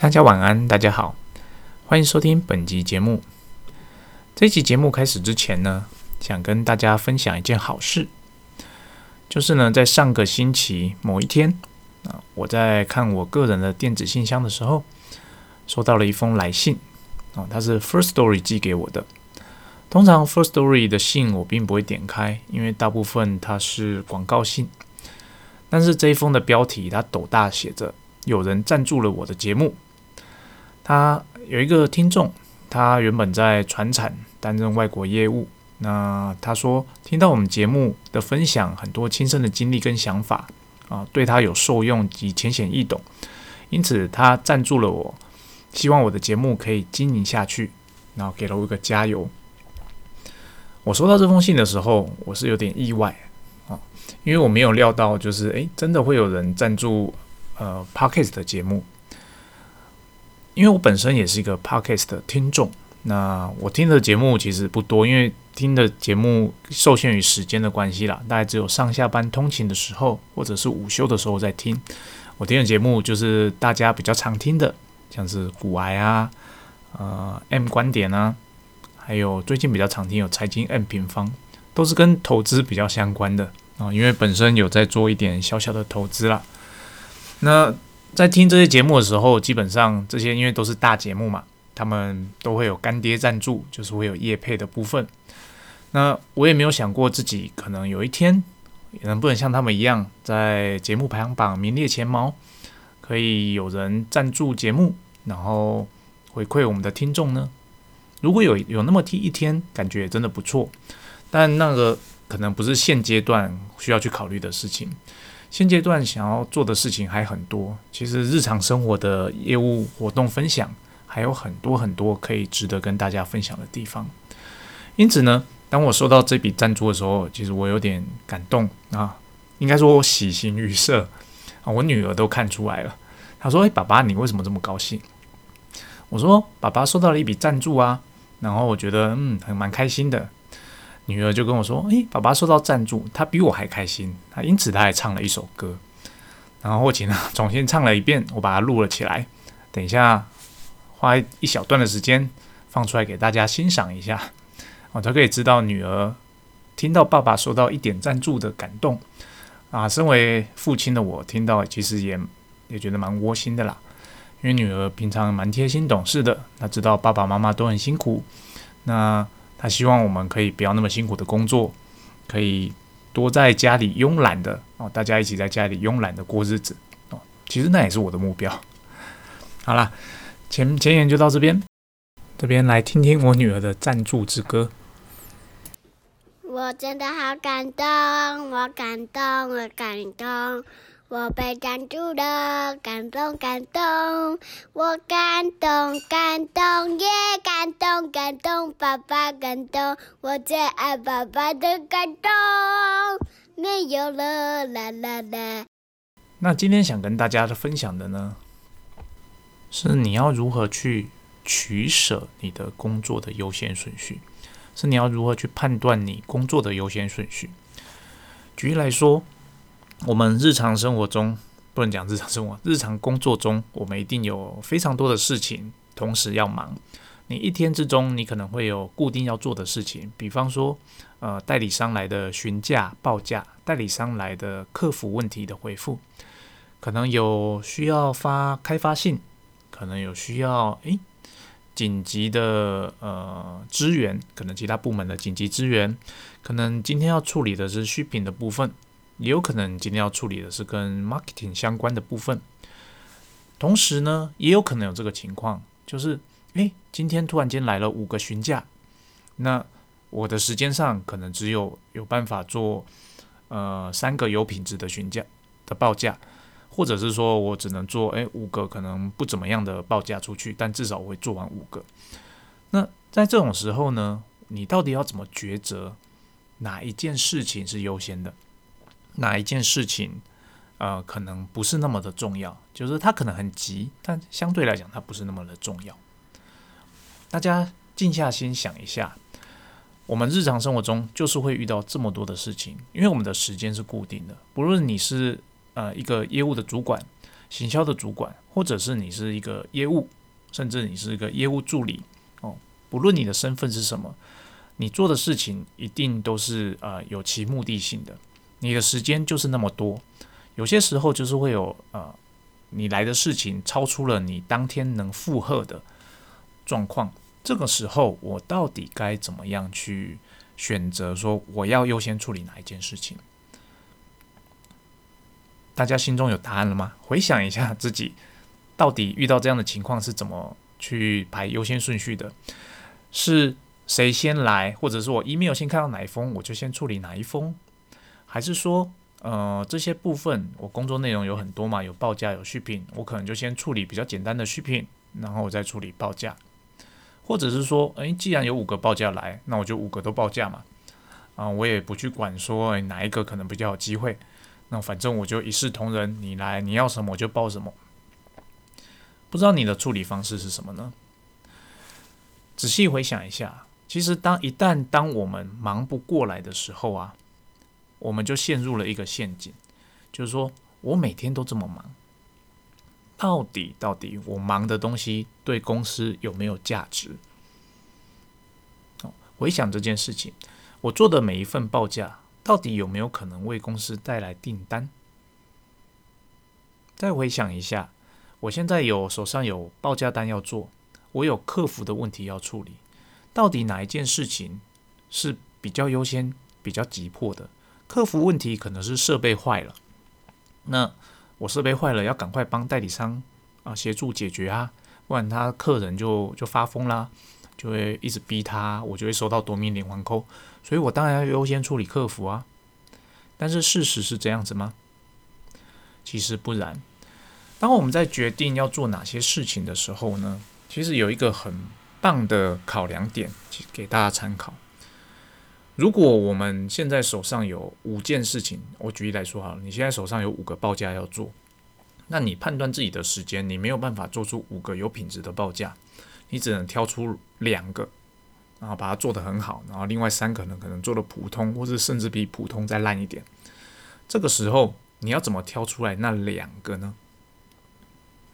大家晚安，大家好，欢迎收听本集节目。这期节目开始之前呢，想跟大家分享一件好事，就是呢，在上个星期某一天啊，我在看我个人的电子信箱的时候，收到了一封来信啊，它是 First Story 寄给我的。通常 First Story 的信我并不会点开，因为大部分它是广告信。但是这一封的标题，它斗大写着“有人赞助了我的节目”。他有一个听众，他原本在船产担任外国业务。那他说听到我们节目的分享，很多亲身的经历跟想法啊，对他有受用及浅显易懂，因此他赞助了我，希望我的节目可以经营下去，然后给了我一个加油。我收到这封信的时候，我是有点意外啊，因为我没有料到，就是诶，真的会有人赞助呃 Podcast 的节目。因为我本身也是一个 podcast 的听众，那我听的节目其实不多，因为听的节目受限于时间的关系啦，大概只有上下班通勤的时候，或者是午休的时候在听。我听的节目就是大家比较常听的，像是股癌啊、呃 M 观点啊，还有最近比较常听有财经 M 平方，都是跟投资比较相关的啊，因为本身有在做一点小小的投资啦。那在听这些节目的时候，基本上这些因为都是大节目嘛，他们都会有干爹赞助，就是会有业配的部分。那我也没有想过自己可能有一天能不能像他们一样，在节目排行榜名列前茅，可以有人赞助节目，然后回馈我们的听众呢？如果有有那么一天，感觉真的不错，但那个可能不是现阶段需要去考虑的事情。现阶段想要做的事情还很多，其实日常生活的业务活动分享还有很多很多可以值得跟大家分享的地方。因此呢，当我收到这笔赞助的时候，其实我有点感动啊，应该说我喜形于色啊，我女儿都看出来了。她说：“诶，爸爸，你为什么这么高兴？”我说：“爸爸收到了一笔赞助啊，然后我觉得嗯，很蛮开心的。”女儿就跟我说：“诶，爸爸收到赞助，他比我还开心。他因此他还唱了一首歌，然后我请他重新唱了一遍，我把它录了起来。等一下花一小段的时间放出来给大家欣赏一下，我才可以知道女儿听到爸爸收到一点赞助的感动啊。身为父亲的我听到其实也也觉得蛮窝心的啦，因为女儿平常蛮贴心懂事的，她知道爸爸妈妈都很辛苦，那。”他希望我们可以不要那么辛苦的工作，可以多在家里慵懒的哦，大家一起在家里慵懒的过日子哦。其实那也是我的目标。好了，前前言就到这边，这边来听听我女儿的赞助之歌。我真的好感动，我感动，我感动。我被赞助了，感动感动，我感动感动也感动感动，爸爸感动，我最爱爸爸的感动，没有了啦啦啦。那今天想跟大家分享的呢，是你要如何去取舍你的工作的优先顺序，是你要如何去判断你工作的优先顺序。举例来说。我们日常生活中不能讲日常生活，日常工作中，我们一定有非常多的事情同时要忙。你一天之中，你可能会有固定要做的事情，比方说，呃，代理商来的询价报价，代理商来的客服问题的回复，可能有需要发开发信，可能有需要诶紧急的呃支援，可能其他部门的紧急支援，可能今天要处理的是续品的部分。也有可能今天要处理的是跟 marketing 相关的部分，同时呢，也有可能有这个情况，就是诶，今天突然间来了五个询价，那我的时间上可能只有有办法做呃三个有品质的询价的报价，或者是说我只能做诶五个可能不怎么样的报价出去，但至少我会做完五个。那在这种时候呢，你到底要怎么抉择哪一件事情是优先的？哪一件事情，呃，可能不是那么的重要，就是它可能很急，但相对来讲，它不是那么的重要。大家静下心想一下，我们日常生活中就是会遇到这么多的事情，因为我们的时间是固定的。不论你是呃一个业务的主管，行销的主管，或者是你是一个业务，甚至你是一个业务助理哦，不论你的身份是什么，你做的事情一定都是呃有其目的性的。你的时间就是那么多，有些时候就是会有呃你来的事情超出了你当天能负荷的状况，这个时候我到底该怎么样去选择说我要优先处理哪一件事情？大家心中有答案了吗？回想一下自己到底遇到这样的情况是怎么去排优先顺序的？是谁先来，或者是我 email 先看到哪一封，我就先处理哪一封？还是说，呃，这些部分我工作内容有很多嘛，有报价，有续品，我可能就先处理比较简单的续品，然后我再处理报价。或者是说，诶，既然有五个报价来，那我就五个都报价嘛，啊，我也不去管说哪一个可能比较有机会。那反正我就一视同仁，你来你要什么我就报什么。不知道你的处理方式是什么呢？仔细回想一下，其实当一旦当我们忙不过来的时候啊，我们就陷入了一个陷阱，就是说我每天都这么忙，到底到底我忙的东西对公司有没有价值？哦，回想这件事情，我做的每一份报价。到底有没有可能为公司带来订单？再回想一下，我现在有手上有报价单要做，我有客服的问题要处理，到底哪一件事情是比较优先、比较急迫的？客服问题可能是设备坏了，那我设备坏了要赶快帮代理商啊协助解决啊，不然他客人就就发疯啦。就会一直逼他，我就会收到多名连环扣，所以我当然要优先处理客服啊。但是事实是这样子吗？其实不然。当我们在决定要做哪些事情的时候呢，其实有一个很棒的考量点，给大家参考。如果我们现在手上有五件事情，我举例来说好了，你现在手上有五个报价要做，那你判断自己的时间，你没有办法做出五个有品质的报价。你只能挑出两个，然后把它做得很好，然后另外三个呢可能做的普通，或者甚至比普通再烂一点。这个时候你要怎么挑出来那两个呢？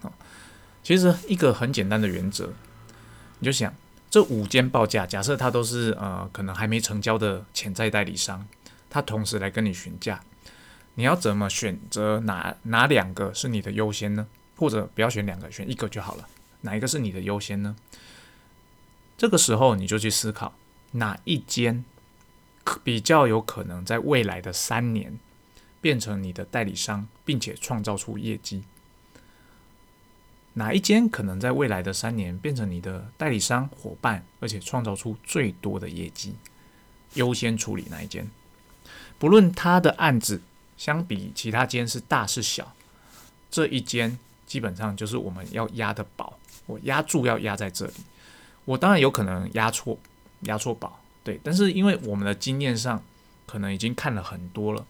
啊，其实一个很简单的原则，你就想这五间报价，假设它都是呃可能还没成交的潜在代理商，他同时来跟你询价，你要怎么选择哪哪两个是你的优先呢？或者不要选两个，选一个就好了。哪一个是你的优先呢？这个时候你就去思考哪一间比较有可能在未来的三年变成你的代理商，并且创造出业绩。哪一间可能在未来的三年变成你的代理商伙伴，而且创造出最多的业绩？优先处理哪一间？不论他的案子相比其他间是大是小，这一间基本上就是我们要压的宝。我压住要压在这里，我当然有可能压错，压错宝，对。但是因为我们的经验上，可能已经看了很多了，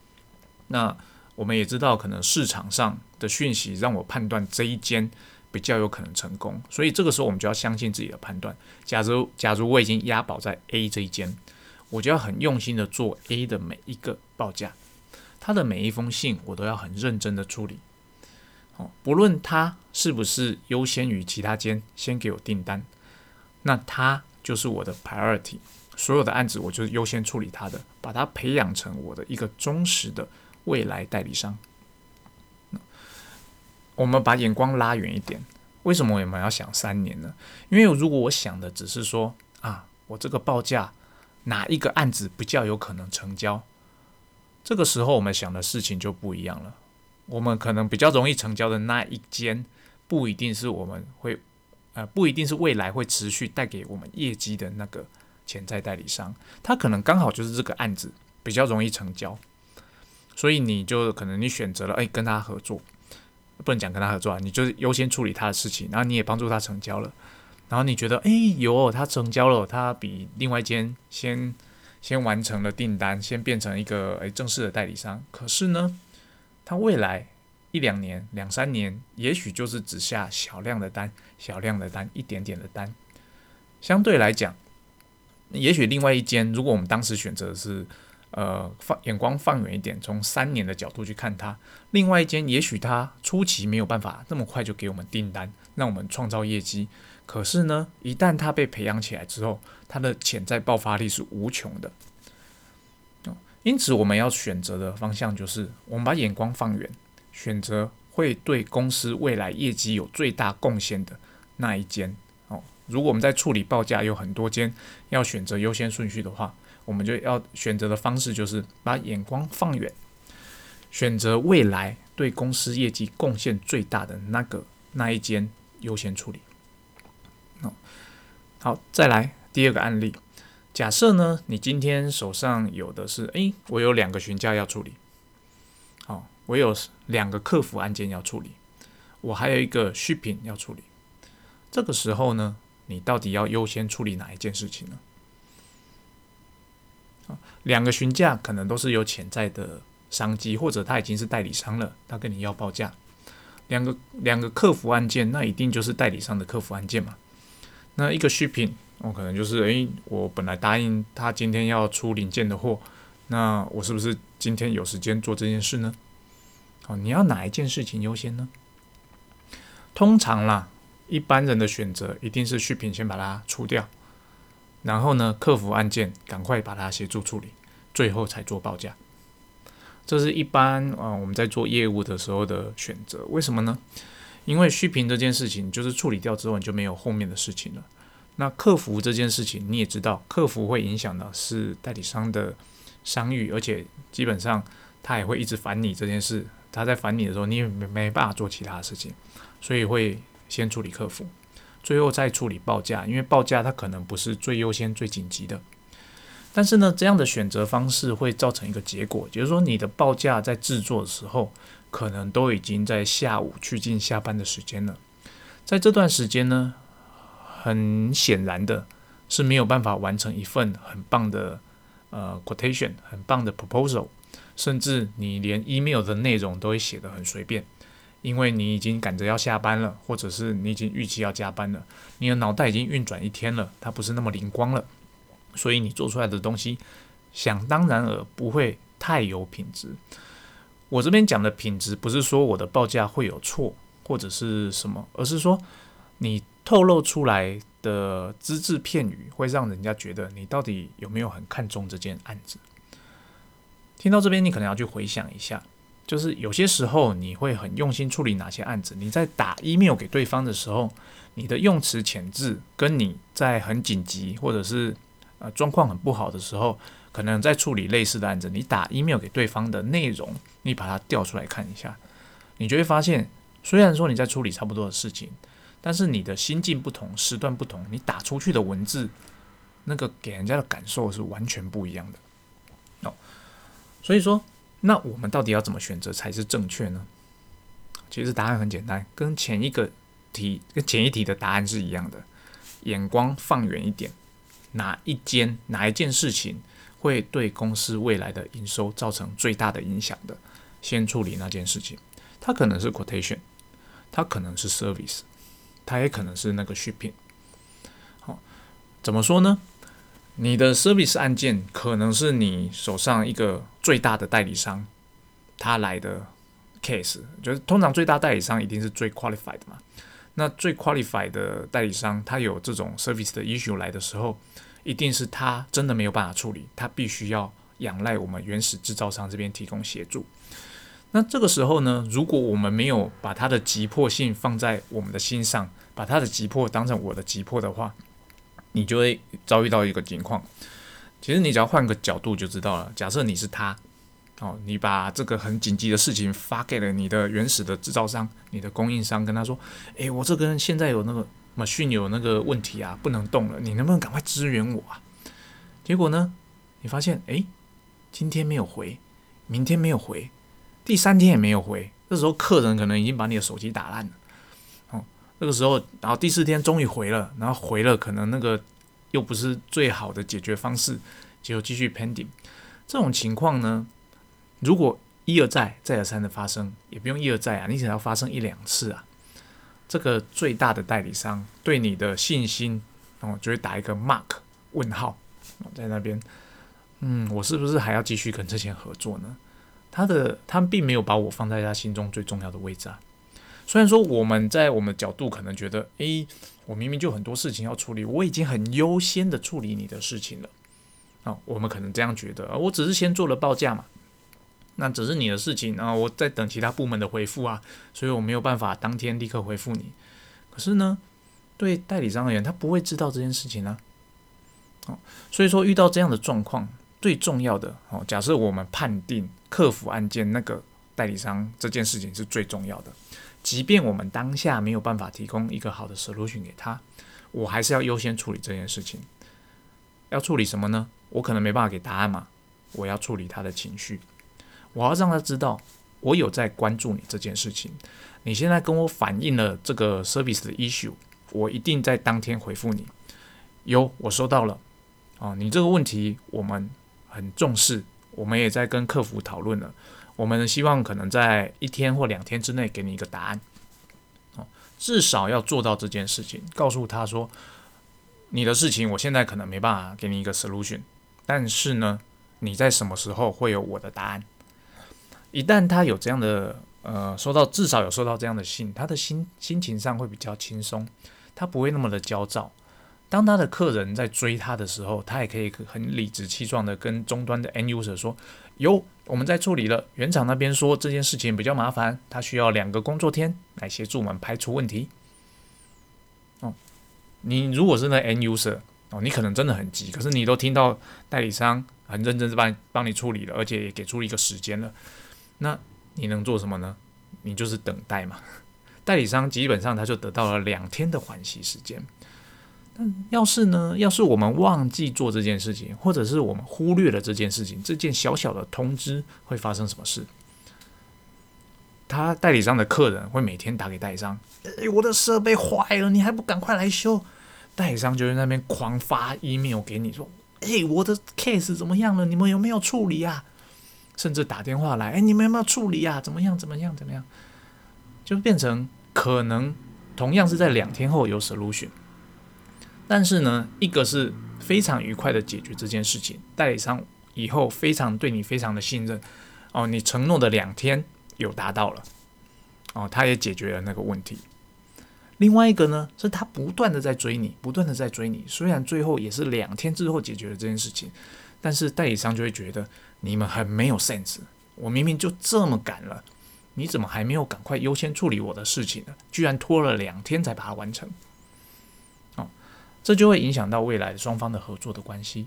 那我们也知道，可能市场上的讯息让我判断这一间比较有可能成功，所以这个时候我们就要相信自己的判断。假如假如我已经押宝在 A 这一间，我就要很用心的做 A 的每一个报价，他的每一封信我都要很认真的处理。哦，不论他是不是优先于其他间先给我订单，那他就是我的 priority。所有的案子，我就是优先处理他的，把他培养成我的一个忠实的未来代理商。我们把眼光拉远一点，为什么我们要想三年呢？因为如果我想的只是说啊，我这个报价哪一个案子比较有可能成交，这个时候我们想的事情就不一样了。我们可能比较容易成交的那一间，不一定是我们会，呃，不一定是未来会持续带给我们业绩的那个潜在代理商，他可能刚好就是这个案子比较容易成交，所以你就可能你选择了，哎，跟他合作，不能讲跟他合作啊，你就是优先处理他的事情，然后你也帮助他成交了，然后你觉得，哎，有他成交了，他比另外一间先先完成了订单，先变成一个诶正式的代理商，可是呢？他未来一两年、两三年，也许就是只下小量的单、小量的单、一点点的单。相对来讲，也许另外一间，如果我们当时选择的是呃放眼光放远一点，从三年的角度去看它。另外一间也许它初期没有办法那么快就给我们订单，让我们创造业绩。可是呢，一旦它被培养起来之后，它的潜在爆发力是无穷的。因此我们要选择的方向就是，我们把眼光放远，选择会对公司未来业绩有最大贡献的那一间。哦，如果我们在处理报价有很多间，要选择优先顺序的话，我们就要选择的方式就是把眼光放远，选择未来对公司业绩贡献最大的那个那一间优先处理。哦，好，再来第二个案例。假设呢，你今天手上有的是，诶，我有两个询价要处理，好，我有两个客服案件要处理，我还有一个续品要处理。这个时候呢，你到底要优先处理哪一件事情呢？两个询价可能都是有潜在的商机，或者他已经是代理商了，他跟你要报价。两个两个客服案件，那一定就是代理商的客服案件嘛。那一个续品。我可能就是，诶，我本来答应他今天要出零件的货，那我是不是今天有时间做这件事呢？哦，你要哪一件事情优先呢？通常啦，一般人的选择一定是续品先把它出掉，然后呢，客服案件赶快把它协助处理，最后才做报价。这是一般啊我们在做业务的时候的选择。为什么呢？因为续评这件事情就是处理掉之后，你就没有后面的事情了。那客服这件事情你也知道，客服会影响的是代理商的商誉，而且基本上他也会一直烦你这件事。他在烦你的时候，你也没没办法做其他事情，所以会先处理客服，最后再处理报价，因为报价它可能不是最优先、最紧急的。但是呢，这样的选择方式会造成一个结果，就是说你的报价在制作的时候，可能都已经在下午去近下班的时间了，在这段时间呢。很显然的是没有办法完成一份很棒的呃 quotation，很棒的 proposal，甚至你连 email 的内容都会写得很随便，因为你已经赶着要下班了，或者是你已经预期要加班了，你的脑袋已经运转一天了，它不是那么灵光了，所以你做出来的东西想当然而不会太有品质。我这边讲的品质不是说我的报价会有错或者是什么，而是说你。透露出来的只字片语，会让人家觉得你到底有没有很看重这件案子。听到这边，你可能要去回想一下，就是有些时候你会很用心处理哪些案子。你在打 email 给对方的时候，你的用词遣字，跟你在很紧急或者是呃状况很不好的时候，可能在处理类似的案子，你打 email 给对方的内容，你把它调出来看一下，你就会发现，虽然说你在处理差不多的事情。但是你的心境不同，时段不同，你打出去的文字，那个给人家的感受是完全不一样的哦。所以说，那我们到底要怎么选择才是正确呢？其实答案很简单，跟前一个题、跟前一题的答案是一样的。眼光放远一点，哪一间、哪一件事情会对公司未来的营收造成最大的影响的，先处理那件事情。它可能是 quotation，它可能是 service。它也可能是那个续品，好，怎么说呢？你的 service 案件可能是你手上一个最大的代理商，他来的 case，就是通常最大代理商一定是最 qualified 的嘛。那最 qualified 的代理商，他有这种 service 的 issue 来的时候，一定是他真的没有办法处理，他必须要仰赖我们原始制造商这边提供协助。那这个时候呢，如果我们没有把它的急迫性放在我们的心上，把它的急迫当成我的急迫的话，你就会遭遇到一个情况。其实你只要换个角度就知道了。假设你是他，哦，你把这个很紧急的事情发给了你的原始的制造商、你的供应商，跟他说：“诶，我这个现在有那个 machine 有那个问题啊，不能动了，你能不能赶快支援我啊？”结果呢，你发现，诶，今天没有回，明天没有回。第三天也没有回，这时候客人可能已经把你的手机打烂了。那，个时候，然后第四天终于回了，然后回了，可能那个又不是最好的解决方式，就继续 pending。这种情况呢，如果一而再、再而三的发生，也不用一而再啊，你只要发生一两次啊，这个最大的代理商对你的信心哦，就会打一个 mark 问号在那边。嗯，我是不是还要继续跟这些合作呢？他的他并没有把我放在他心中最重要的位置啊。虽然说我们在我们角度可能觉得，诶，我明明就很多事情要处理，我已经很优先的处理你的事情了。啊，我们可能这样觉得，我只是先做了报价嘛，那只是你的事情啊，我在等其他部门的回复啊，所以我没有办法当天立刻回复你。可是呢，对代理商而言，他不会知道这件事情呢。哦，所以说遇到这样的状况，最重要的哦，假设我们判定客服案件那个代理商这件事情是最重要的，即便我们当下没有办法提供一个好的 solution 给他，我还是要优先处理这件事情。要处理什么呢？我可能没办法给答案嘛，我要处理他的情绪，我要让他知道我有在关注你这件事情。你现在跟我反映了这个 service 的 issue，我一定在当天回复你。有，我收到了。哦，你这个问题我们很重视，我们也在跟客服讨论了。我们希望可能在一天或两天之内给你一个答案。哦，至少要做到这件事情，告诉他说你的事情，我现在可能没办法给你一个 solution。但是呢，你在什么时候会有我的答案？一旦他有这样的呃收到，至少有收到这样的信，他的心心情上会比较轻松，他不会那么的焦躁。当他的客人在追他的时候，他也可以很理直气壮的跟终端的 end user 说：“有我们在处理了，原厂那边说这件事情比较麻烦，他需要两个工作天来协助我们排除问题。”哦，你如果是那 end user。哦，你可能真的很急，可是你都听到代理商很认真的帮帮你处理了，而且也给出了一个时间了，那你能做什么呢？你就是等待嘛。代理商基本上他就得到了两天的缓息时间。要是呢？要是我们忘记做这件事情，或者是我们忽略了这件事情，这件小小的通知会发生什么事？他代理商的客人会每天打给代理商：“哎，我的设备坏了，你还不赶快来修？”代理商就在那边狂发 email 给你说：“哎，我的 case 怎么样了？你们有没有处理啊？”甚至打电话来：“哎，你们有没有处理啊？怎么样？怎么样？怎么样？”就变成可能同样是在两天后有 solution，但是呢，一个是非常愉快的解决这件事情，代理商以后非常对你非常的信任哦，你承诺的两天有达到了哦，他也解决了那个问题。另外一个呢，是他不断的在追你，不断的在追你。虽然最后也是两天之后解决了这件事情，但是代理商就会觉得你们很没有 sense。我明明就这么赶了，你怎么还没有赶快优先处理我的事情呢？居然拖了两天才把它完成。这就会影响到未来双方的合作的关系。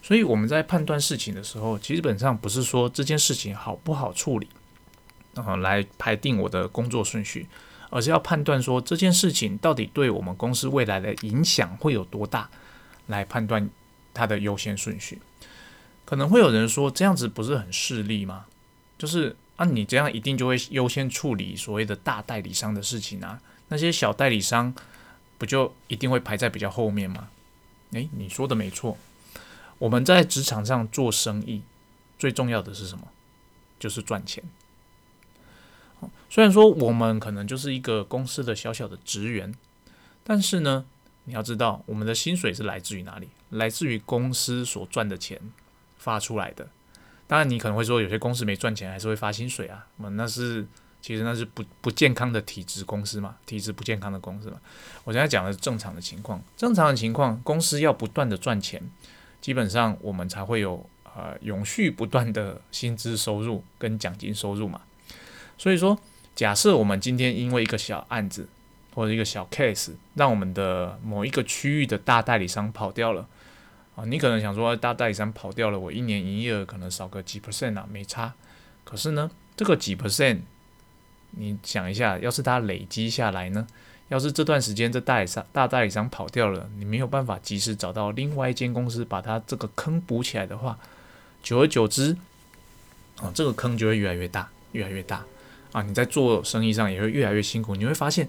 所以我们在判断事情的时候，基本上不是说这件事情好不好处理，啊，来排定我的工作顺序。而是要判断说这件事情到底对我们公司未来的影响会有多大，来判断它的优先顺序。可能会有人说这样子不是很势利吗？就是啊，你这样一定就会优先处理所谓的大代理商的事情啊，那些小代理商不就一定会排在比较后面吗？诶，你说的没错。我们在职场上做生意，最重要的是什么？就是赚钱。虽然说我们可能就是一个公司的小小的职员，但是呢，你要知道我们的薪水是来自于哪里？来自于公司所赚的钱发出来的。当然，你可能会说有些公司没赚钱还是会发薪水啊，那那是其实那是不不健康的体制公司嘛，体制不健康的公司嘛。我现在讲的是正常的情况，正常的情况，公司要不断的赚钱，基本上我们才会有呃永续不断的薪资收入跟奖金收入嘛。所以说，假设我们今天因为一个小案子或者一个小 case，让我们的某一个区域的大代理商跑掉了啊，你可能想说大代理商跑掉了，我一年营业额可能少个几 percent 啊，没差。可是呢，这个几 percent，你想一下，要是它累积下来呢，要是这段时间这代理商大代理商跑掉了，你没有办法及时找到另外一间公司把它这个坑补起来的话，久而久之，啊，这个坑就会越来越大，越来越大。啊，你在做生意上也会越来越辛苦。你会发现，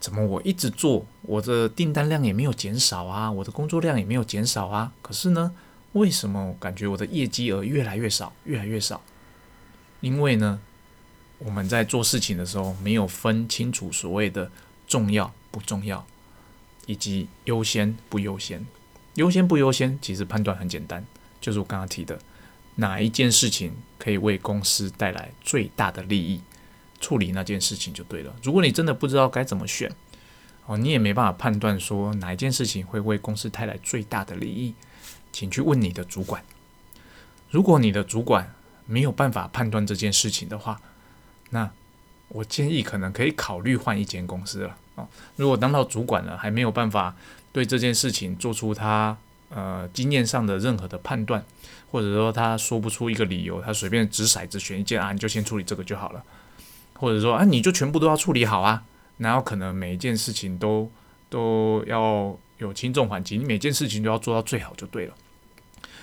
怎么我一直做，我的订单量也没有减少啊，我的工作量也没有减少啊。可是呢，为什么感觉我的业绩额越来越少，越来越少？因为呢，我们在做事情的时候没有分清楚所谓的重要不重要，以及优先不优先。优先不优先，其实判断很简单，就是我刚刚提的，哪一件事情可以为公司带来最大的利益，处理那件事情就对了。如果你真的不知道该怎么选，哦，你也没办法判断说哪一件事情会为公司带来最大的利益，请去问你的主管。如果你的主管没有办法判断这件事情的话，那我建议可能可以考虑换一间公司了哦。如果当到主管了，还没有办法对这件事情做出他呃经验上的任何的判断，或者说他说不出一个理由，他随便掷骰子选一件啊，你就先处理这个就好了。或者说啊，你就全部都要处理好啊，然后可能每一件事情都都要有轻重缓急，你每件事情都要做到最好就对了。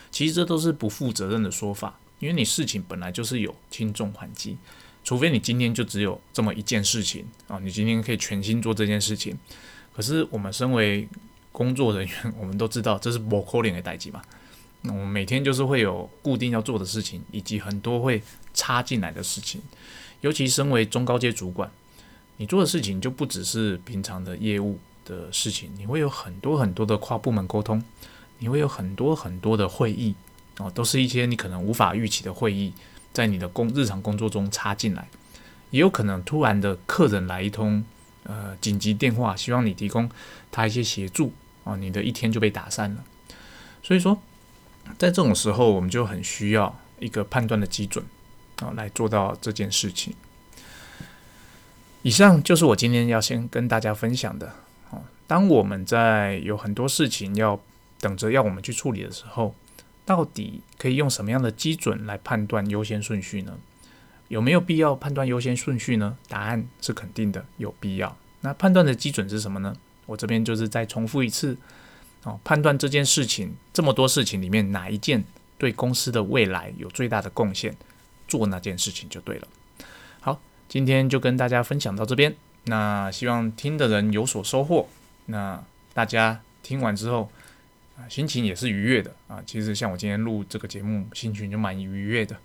其实这都是不负责任的说法，因为你事情本来就是有轻重缓急。除非你今天就只有这么一件事情啊，你今天可以全心做这件事情。可是我们身为工作人员，我们都知道这是不可能的代际嘛。那我们每天就是会有固定要做的事情，以及很多会插进来的事情。尤其身为中高阶主管，你做的事情就不只是平常的业务的事情，你会有很多很多的跨部门沟通，你会有很多很多的会议哦，都是一些你可能无法预期的会议。在你的工日常工作中插进来，也有可能突然的客人来一通呃紧急电话，希望你提供他一些协助啊，你的一天就被打散了。所以说，在这种时候，我们就很需要一个判断的基准啊，来做到这件事情。以上就是我今天要先跟大家分享的啊。当我们在有很多事情要等着要我们去处理的时候。到底可以用什么样的基准来判断优先顺序呢？有没有必要判断优先顺序呢？答案是肯定的，有必要。那判断的基准是什么呢？我这边就是再重复一次哦，判断这件事情这么多事情里面哪一件对公司的未来有最大的贡献，做那件事情就对了。好，今天就跟大家分享到这边，那希望听的人有所收获。那大家听完之后。心情也是愉悦的啊。其实像我今天录这个节目，心情就蛮愉悦的。